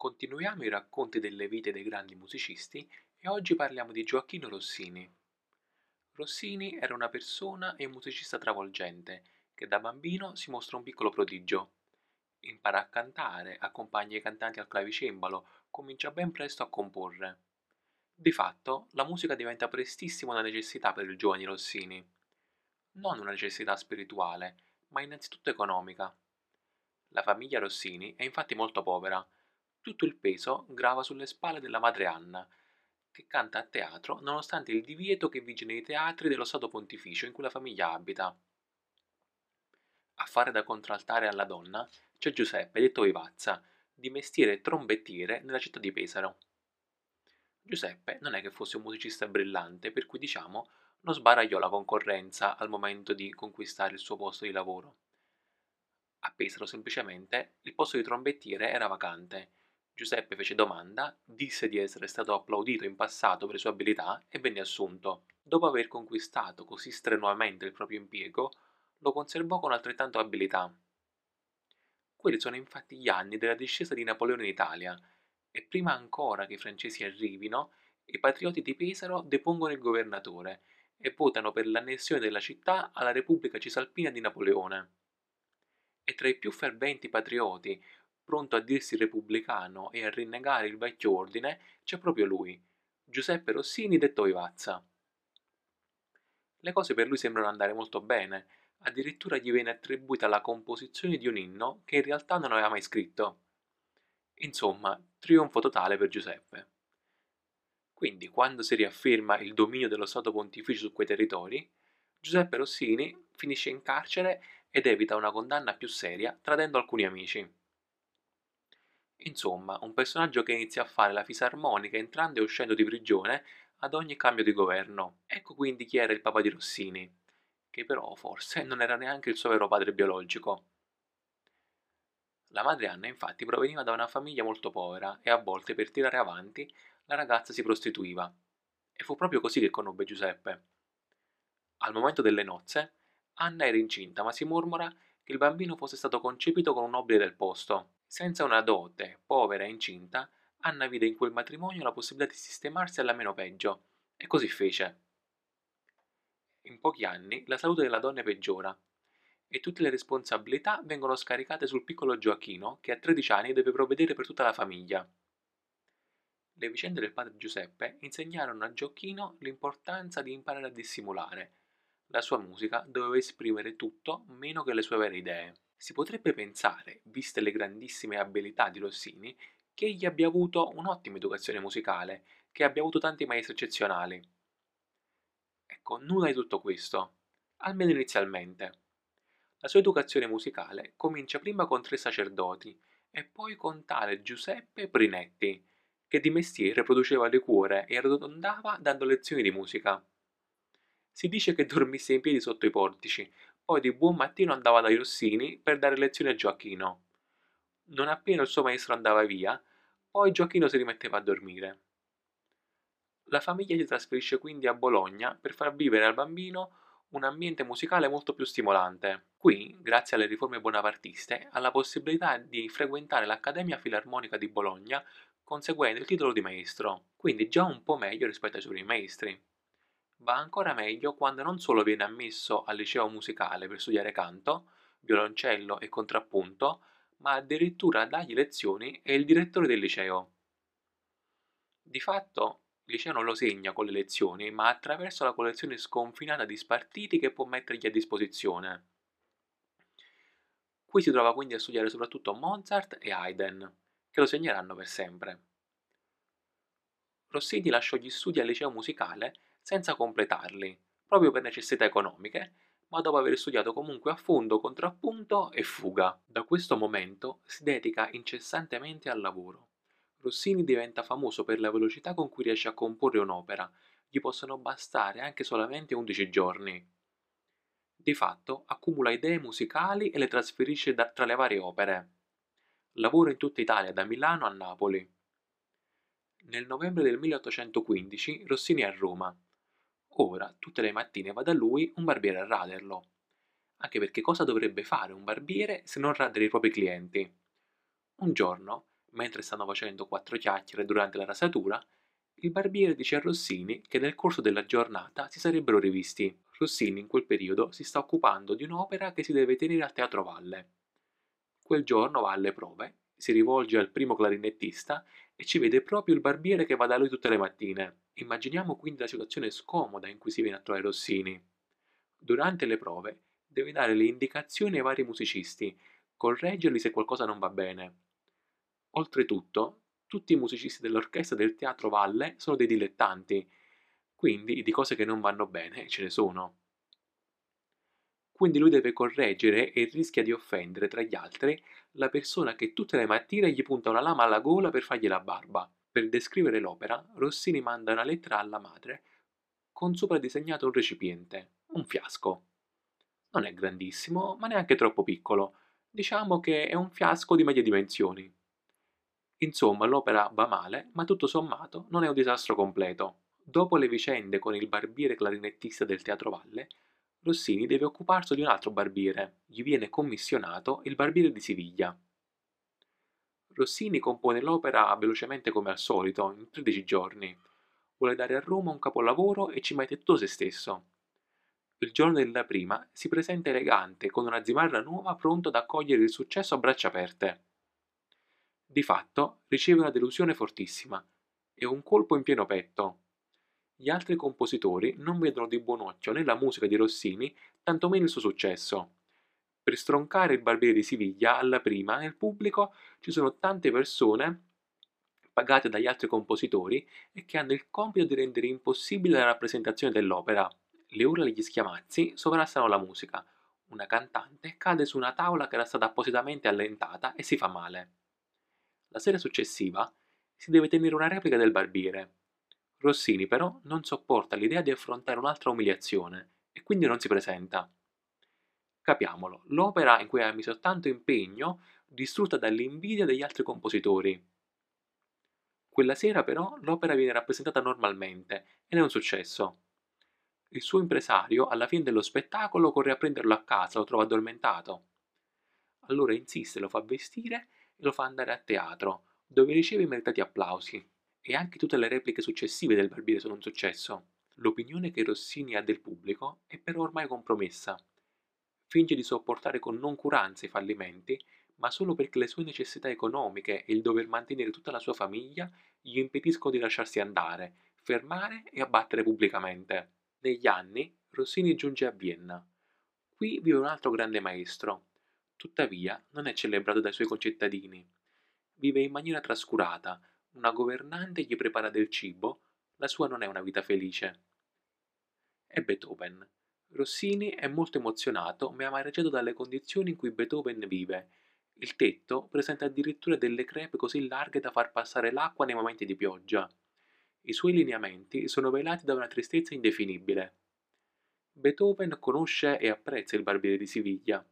Continuiamo i racconti delle vite dei grandi musicisti e oggi parliamo di Gioacchino Rossini. Rossini era una persona e un musicista travolgente che da bambino si mostra un piccolo prodigio. Impara a cantare, accompagna i cantanti al clavicembalo, comincia ben presto a comporre. Di fatto, la musica diventa prestissimo una necessità per il giovane Rossini. Non una necessità spirituale, ma innanzitutto economica. La famiglia Rossini è infatti molto povera tutto il peso grava sulle spalle della madre Anna, che canta a teatro nonostante il divieto che vige nei teatri dello Stato Pontificio in cui la famiglia abita. A fare da contraltare alla donna c'è Giuseppe, detto Vivazza, di mestiere trombettiere nella città di Pesaro. Giuseppe non è che fosse un musicista brillante, per cui diciamo non sbaragliò la concorrenza al momento di conquistare il suo posto di lavoro. A Pesaro semplicemente il posto di trombettiere era vacante Giuseppe fece domanda, disse di essere stato applaudito in passato per le sue abilità e venne assunto. Dopo aver conquistato così strenuamente il proprio impiego, lo conservò con altrettanta abilità. Quelli sono infatti gli anni della discesa di Napoleone in Italia, e prima ancora che i francesi arrivino, i patrioti di Pesaro depongono il governatore e votano per l'annessione della città alla Repubblica Cisalpina di Napoleone. E tra i più ferventi patrioti pronto a dirsi repubblicano e a rinnegare il vecchio ordine, c'è proprio lui, Giuseppe Rossini detto Vivazza. Le cose per lui sembrano andare molto bene, addirittura gli viene attribuita la composizione di un inno che in realtà non aveva mai scritto. Insomma, trionfo totale per Giuseppe. Quindi, quando si riafferma il dominio dello Stato Pontificio su quei territori, Giuseppe Rossini finisce in carcere ed evita una condanna più seria tradendo alcuni amici. Insomma, un personaggio che inizia a fare la fisarmonica entrando e uscendo di prigione ad ogni cambio di governo. Ecco quindi chi era il papà di Rossini, che però forse non era neanche il suo vero padre biologico. La madre Anna infatti proveniva da una famiglia molto povera e a volte per tirare avanti la ragazza si prostituiva. E fu proprio così che conobbe Giuseppe. Al momento delle nozze, Anna era incinta, ma si mormora che il bambino fosse stato concepito con un nobile del posto. Senza una dote, povera e incinta, Anna vide in quel matrimonio la possibilità di sistemarsi alla meno peggio, e così fece. In pochi anni la salute della donna peggiora e tutte le responsabilità vengono scaricate sul piccolo Gioacchino che a 13 anni deve provvedere per tutta la famiglia. Le vicende del padre Giuseppe insegnarono a Gioacchino l'importanza di imparare a dissimulare. La sua musica doveva esprimere tutto meno che le sue vere idee. Si potrebbe pensare, viste le grandissime abilità di Rossini, che egli abbia avuto un'ottima educazione musicale, che abbia avuto tanti maestri eccezionali. Ecco, nulla di tutto questo, almeno inizialmente. La sua educazione musicale comincia prima con tre sacerdoti e poi con tale Giuseppe Prinetti, che di mestiere produceva le cuore e arrotondava dando lezioni di musica. Si dice che dormisse in piedi sotto i portici, poi di buon mattino andava dai Rossini per dare lezioni a Gioacchino. Non appena il suo maestro andava via, poi Gioacchino si rimetteva a dormire. La famiglia si trasferisce quindi a Bologna per far vivere al bambino un ambiente musicale molto più stimolante. Qui, grazie alle riforme bonapartiste, ha la possibilità di frequentare l'Accademia Filarmonica di Bologna conseguendo il titolo di maestro, quindi già un po' meglio rispetto ai suoi maestri. Va ancora meglio quando non solo viene ammesso al liceo musicale per studiare canto, violoncello e contrappunto, ma addirittura dagli lezioni è il direttore del liceo. Di fatto, il liceo non lo segna con le lezioni, ma attraverso la collezione sconfinata di spartiti che può mettergli a disposizione. Qui si trova quindi a studiare soprattutto Mozart e Haydn, che lo segneranno per sempre. Rossini lasciò gli studi al liceo musicale senza completarli, proprio per necessità economiche, ma dopo aver studiato comunque a fondo contrappunto e fuga. Da questo momento si dedica incessantemente al lavoro. Rossini diventa famoso per la velocità con cui riesce a comporre un'opera, gli possono bastare anche solamente 11 giorni. Di fatto accumula idee musicali e le trasferisce da, tra le varie opere. Lavora in tutta Italia, da Milano a Napoli. Nel novembre del 1815 Rossini è a Roma Ora, tutte le mattine va da lui un barbiere a raderlo. Anche perché cosa dovrebbe fare un barbiere se non radere i propri clienti? Un giorno, Mentre stanno facendo quattro chiacchiere durante la rasatura, il barbiere dice a Rossini che nel corso della giornata si sarebbero rivisti. Rossini in quel periodo si sta occupando di un'opera che si deve tenere al Teatro Valle. Quel giorno va alle prove, si rivolge al primo clarinettista e ci vede proprio il barbiere che va da lui tutte le mattine. Immaginiamo quindi la situazione scomoda in cui si viene a trovare Rossini. Durante le prove deve dare le indicazioni ai vari musicisti, correggerli se qualcosa non va bene. Oltretutto, tutti i musicisti dell'orchestra del Teatro Valle sono dei dilettanti, quindi di cose che non vanno bene ce ne sono. Quindi lui deve correggere e rischia di offendere, tra gli altri, la persona che tutte le mattine gli punta una lama alla gola per fargli la barba. Per descrivere l'opera, Rossini manda una lettera alla madre con sopra disegnato un recipiente, un fiasco. Non è grandissimo, ma neanche troppo piccolo. Diciamo che è un fiasco di medie dimensioni. Insomma, l'opera va male, ma tutto sommato non è un disastro completo. Dopo le vicende con il barbiere clarinettista del Teatro Valle, Rossini deve occuparsi di un altro barbiere. Gli viene commissionato il barbiere di Siviglia. Rossini compone l'opera velocemente come al solito, in 13 giorni. Vuole dare a Roma un capolavoro e ci mette tutto se stesso. Il giorno della prima si presenta elegante, con una zimarra nuova pronto ad accogliere il successo a braccia aperte. Di fatto riceve una delusione fortissima e un colpo in pieno petto. Gli altri compositori non vedono di buon occhio né la musica di Rossini, tantomeno il suo successo. Per stroncare il barbiere di Siviglia, alla prima, nel pubblico ci sono tante persone pagate dagli altri compositori e che hanno il compito di rendere impossibile la rappresentazione dell'opera. Le urla e gli schiamazzi sovrastano la musica. Una cantante cade su una tavola che era stata appositamente allentata e si fa male. La sera successiva si deve tenere una replica del barbiere. Rossini però non sopporta l'idea di affrontare un'altra umiliazione e quindi non si presenta. Capiamolo, l'opera in cui ha messo tanto impegno distrutta dall'invidia degli altri compositori. Quella sera però l'opera viene rappresentata normalmente ed è un successo. Il suo impresario alla fine dello spettacolo corre a prenderlo a casa, lo trova addormentato. Allora insiste, lo fa vestire lo fa andare a teatro, dove riceve i meritati applausi. E anche tutte le repliche successive del Barbiere sono un successo. L'opinione che Rossini ha del pubblico è però ormai compromessa. Finge di sopportare con noncuranza i fallimenti, ma solo perché le sue necessità economiche e il dover mantenere tutta la sua famiglia gli impediscono di lasciarsi andare, fermare e abbattere pubblicamente. Negli anni Rossini giunge a Vienna. Qui vive un altro grande maestro, Tuttavia non è celebrato dai suoi concittadini. Vive in maniera trascurata, una governante gli prepara del cibo, la sua non è una vita felice. È Beethoven. Rossini è molto emozionato ma è amareggiato dalle condizioni in cui Beethoven vive. Il tetto presenta addirittura delle crepe così larghe da far passare l'acqua nei momenti di pioggia. I suoi lineamenti sono velati da una tristezza indefinibile. Beethoven conosce e apprezza il barbiere di Siviglia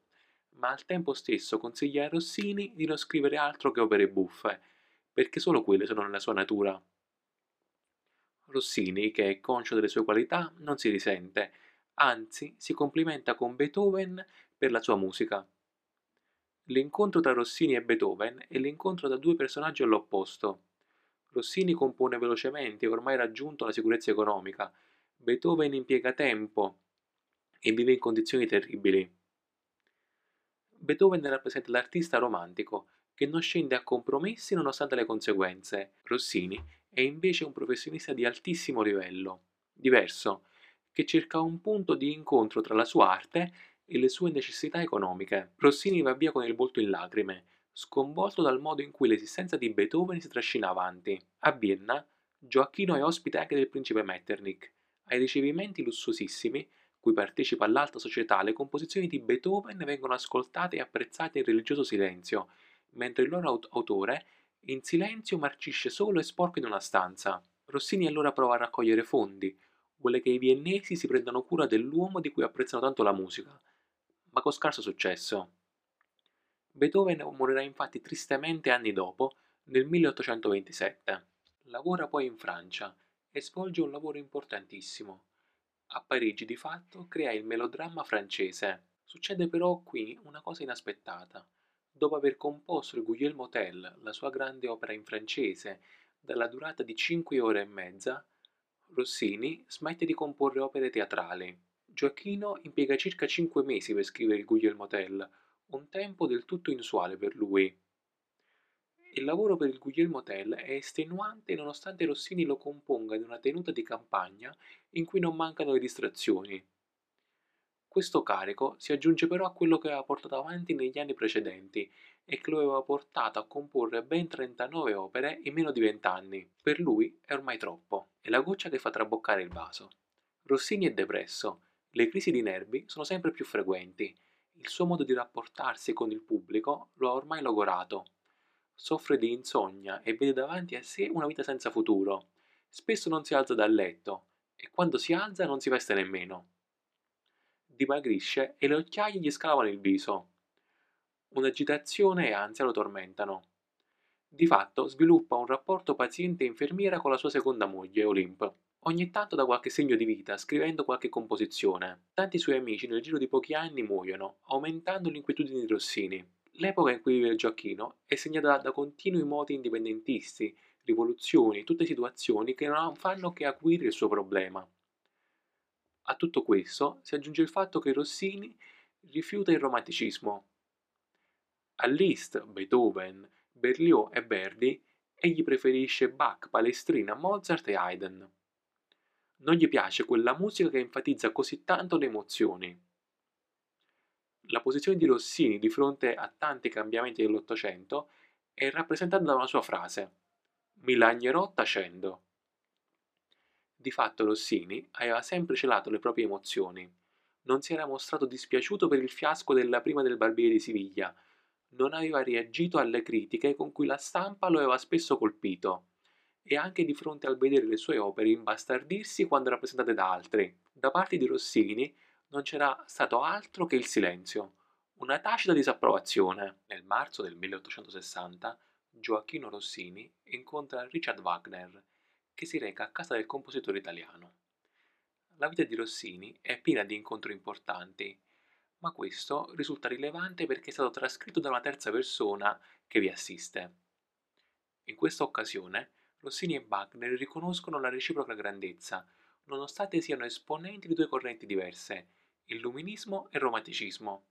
ma al tempo stesso consiglia a Rossini di non scrivere altro che opere buffe, perché solo quelle sono nella sua natura. Rossini, che è conscio delle sue qualità, non si risente, anzi si complimenta con Beethoven per la sua musica. L'incontro tra Rossini e Beethoven è l'incontro tra due personaggi all'opposto. Rossini compone velocemente e ormai raggiunto la sicurezza economica. Beethoven impiega tempo e vive in condizioni terribili. Beethoven rappresenta l'artista romantico, che non scende a compromessi nonostante le conseguenze. Rossini è invece un professionista di altissimo livello, diverso, che cerca un punto di incontro tra la sua arte e le sue necessità economiche. Rossini va via con il volto in lacrime, sconvolto dal modo in cui l'esistenza di Beethoven si trascina avanti. A Vienna, Gioacchino è ospite anche del principe Metternich. Ai ricevimenti lussuosissimi cui partecipa l'alta società, le composizioni di Beethoven vengono ascoltate e apprezzate in religioso silenzio, mentre il loro autore, in silenzio, marcisce solo e sporco in una stanza. Rossini allora prova a raccogliere fondi, vuole che i viennesi si prendano cura dell'uomo di cui apprezzano tanto la musica, ma con scarso successo. Beethoven morirà infatti tristemente anni dopo, nel 1827. Lavora poi in Francia e svolge un lavoro importantissimo, a Parigi di fatto crea il melodramma francese. Succede però qui una cosa inaspettata. Dopo aver composto il Guglielmo Tell, la sua grande opera in francese, dalla durata di 5 ore e mezza, Rossini smette di comporre opere teatrali. Gioacchino impiega circa 5 mesi per scrivere il Guglielmo Tell, un tempo del tutto inusuale per lui. Il lavoro per il Guglielmo Tell è estenuante nonostante Rossini lo componga in una tenuta di campagna in cui non mancano le distrazioni. Questo carico si aggiunge però a quello che aveva portato avanti negli anni precedenti e che lo aveva portato a comporre ben 39 opere in meno di 20 anni. Per lui è ormai troppo, è la goccia che fa traboccare il vaso. Rossini è depresso, le crisi di nervi sono sempre più frequenti, il suo modo di rapportarsi con il pubblico lo ha ormai logorato. Soffre di insonnia e vede davanti a sé una vita senza futuro. Spesso non si alza dal letto e quando si alza non si veste nemmeno dimagrisce e le occhiaie gli scalavano il viso. Un'agitazione e ansia lo tormentano. Di fatto sviluppa un rapporto paziente-infermiera con la sua seconda moglie, Olympe. Ogni tanto dà qualche segno di vita, scrivendo qualche composizione. Tanti suoi amici nel giro di pochi anni muoiono, aumentando l'inquietudine di Rossini. L'epoca in cui vive Gioacchino è segnata da continui moti indipendentisti, rivoluzioni, tutte situazioni che non fanno che acuire il suo problema. A tutto questo si aggiunge il fatto che Rossini rifiuta il romanticismo. A Liszt, Beethoven, Berlioz e Verdi egli preferisce Bach, Palestrina, Mozart e Haydn. Non gli piace quella musica che enfatizza così tanto le emozioni. La posizione di Rossini di fronte a tanti cambiamenti dell'Ottocento è rappresentata da una sua frase: Mi lagnerò tacendo. Di fatto Rossini aveva sempre celato le proprie emozioni. Non si era mostrato dispiaciuto per il fiasco della prima del Barbiere di Siviglia, non aveva reagito alle critiche con cui la stampa lo aveva spesso colpito, e anche di fronte al vedere le sue opere imbastardirsi quando rappresentate da altri. Da parte di Rossini non c'era stato altro che il silenzio, una tacita disapprovazione. Nel marzo del 1860 Gioacchino Rossini incontra Richard Wagner che si reca a casa del compositore italiano. La vita di Rossini è piena di incontri importanti, ma questo risulta rilevante perché è stato trascritto da una terza persona che vi assiste. In questa occasione, Rossini e Wagner riconoscono la reciproca grandezza, nonostante siano esponenti di due correnti diverse, il luminismo e romanticismo.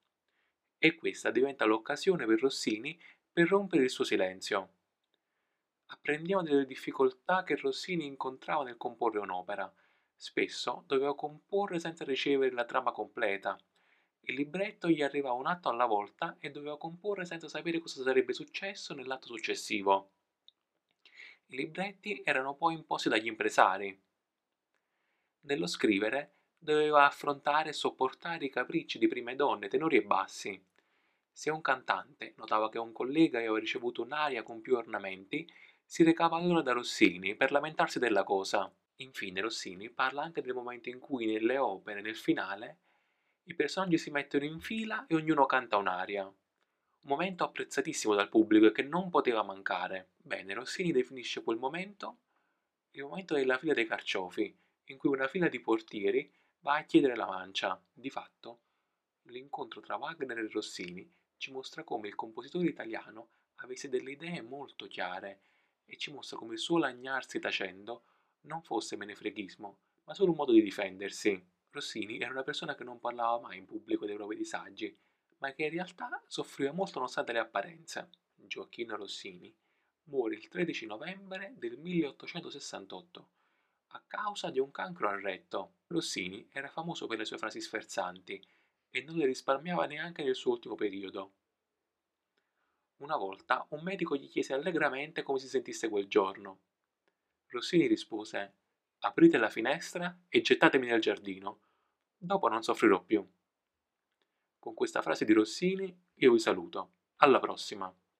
E questa diventa l'occasione per Rossini per rompere il suo silenzio apprendiamo delle difficoltà che Rossini incontrava nel comporre un'opera. Spesso doveva comporre senza ricevere la trama completa. Il libretto gli arrivava un atto alla volta e doveva comporre senza sapere cosa sarebbe successo nell'atto successivo. I libretti erano poi imposti dagli impresari. Nello scrivere doveva affrontare e sopportare i capricci di prime donne, tenori e bassi. Se un cantante notava che un collega aveva ricevuto un'aria con più ornamenti, si recava allora da Rossini per lamentarsi della cosa. Infine Rossini parla anche del momento in cui nelle opere, nel finale, i personaggi si mettono in fila e ognuno canta un'aria. Un momento apprezzatissimo dal pubblico e che non poteva mancare. Bene, Rossini definisce quel momento il momento della fila dei carciofi, in cui una fila di portieri va a chiedere la mancia. Di fatto, l'incontro tra Wagner e Rossini ci mostra come il compositore italiano avesse delle idee molto chiare e ci mostra come il suo lagnarsi tacendo non fosse menefreghismo, ma solo un modo di difendersi. Rossini era una persona che non parlava mai in pubblico dei propri disagi, ma che in realtà soffriva molto nonostante le apparenze. Gioacchino Rossini muore il 13 novembre del 1868 a causa di un cancro al retto. Rossini era famoso per le sue frasi sferzanti e non le risparmiava neanche nel suo ultimo periodo. Una volta un medico gli chiese allegramente come si sentisse quel giorno. Rossini rispose Aprite la finestra e gettatemi nel giardino. Dopo non soffrirò più. Con questa frase di Rossini io vi saluto. Alla prossima.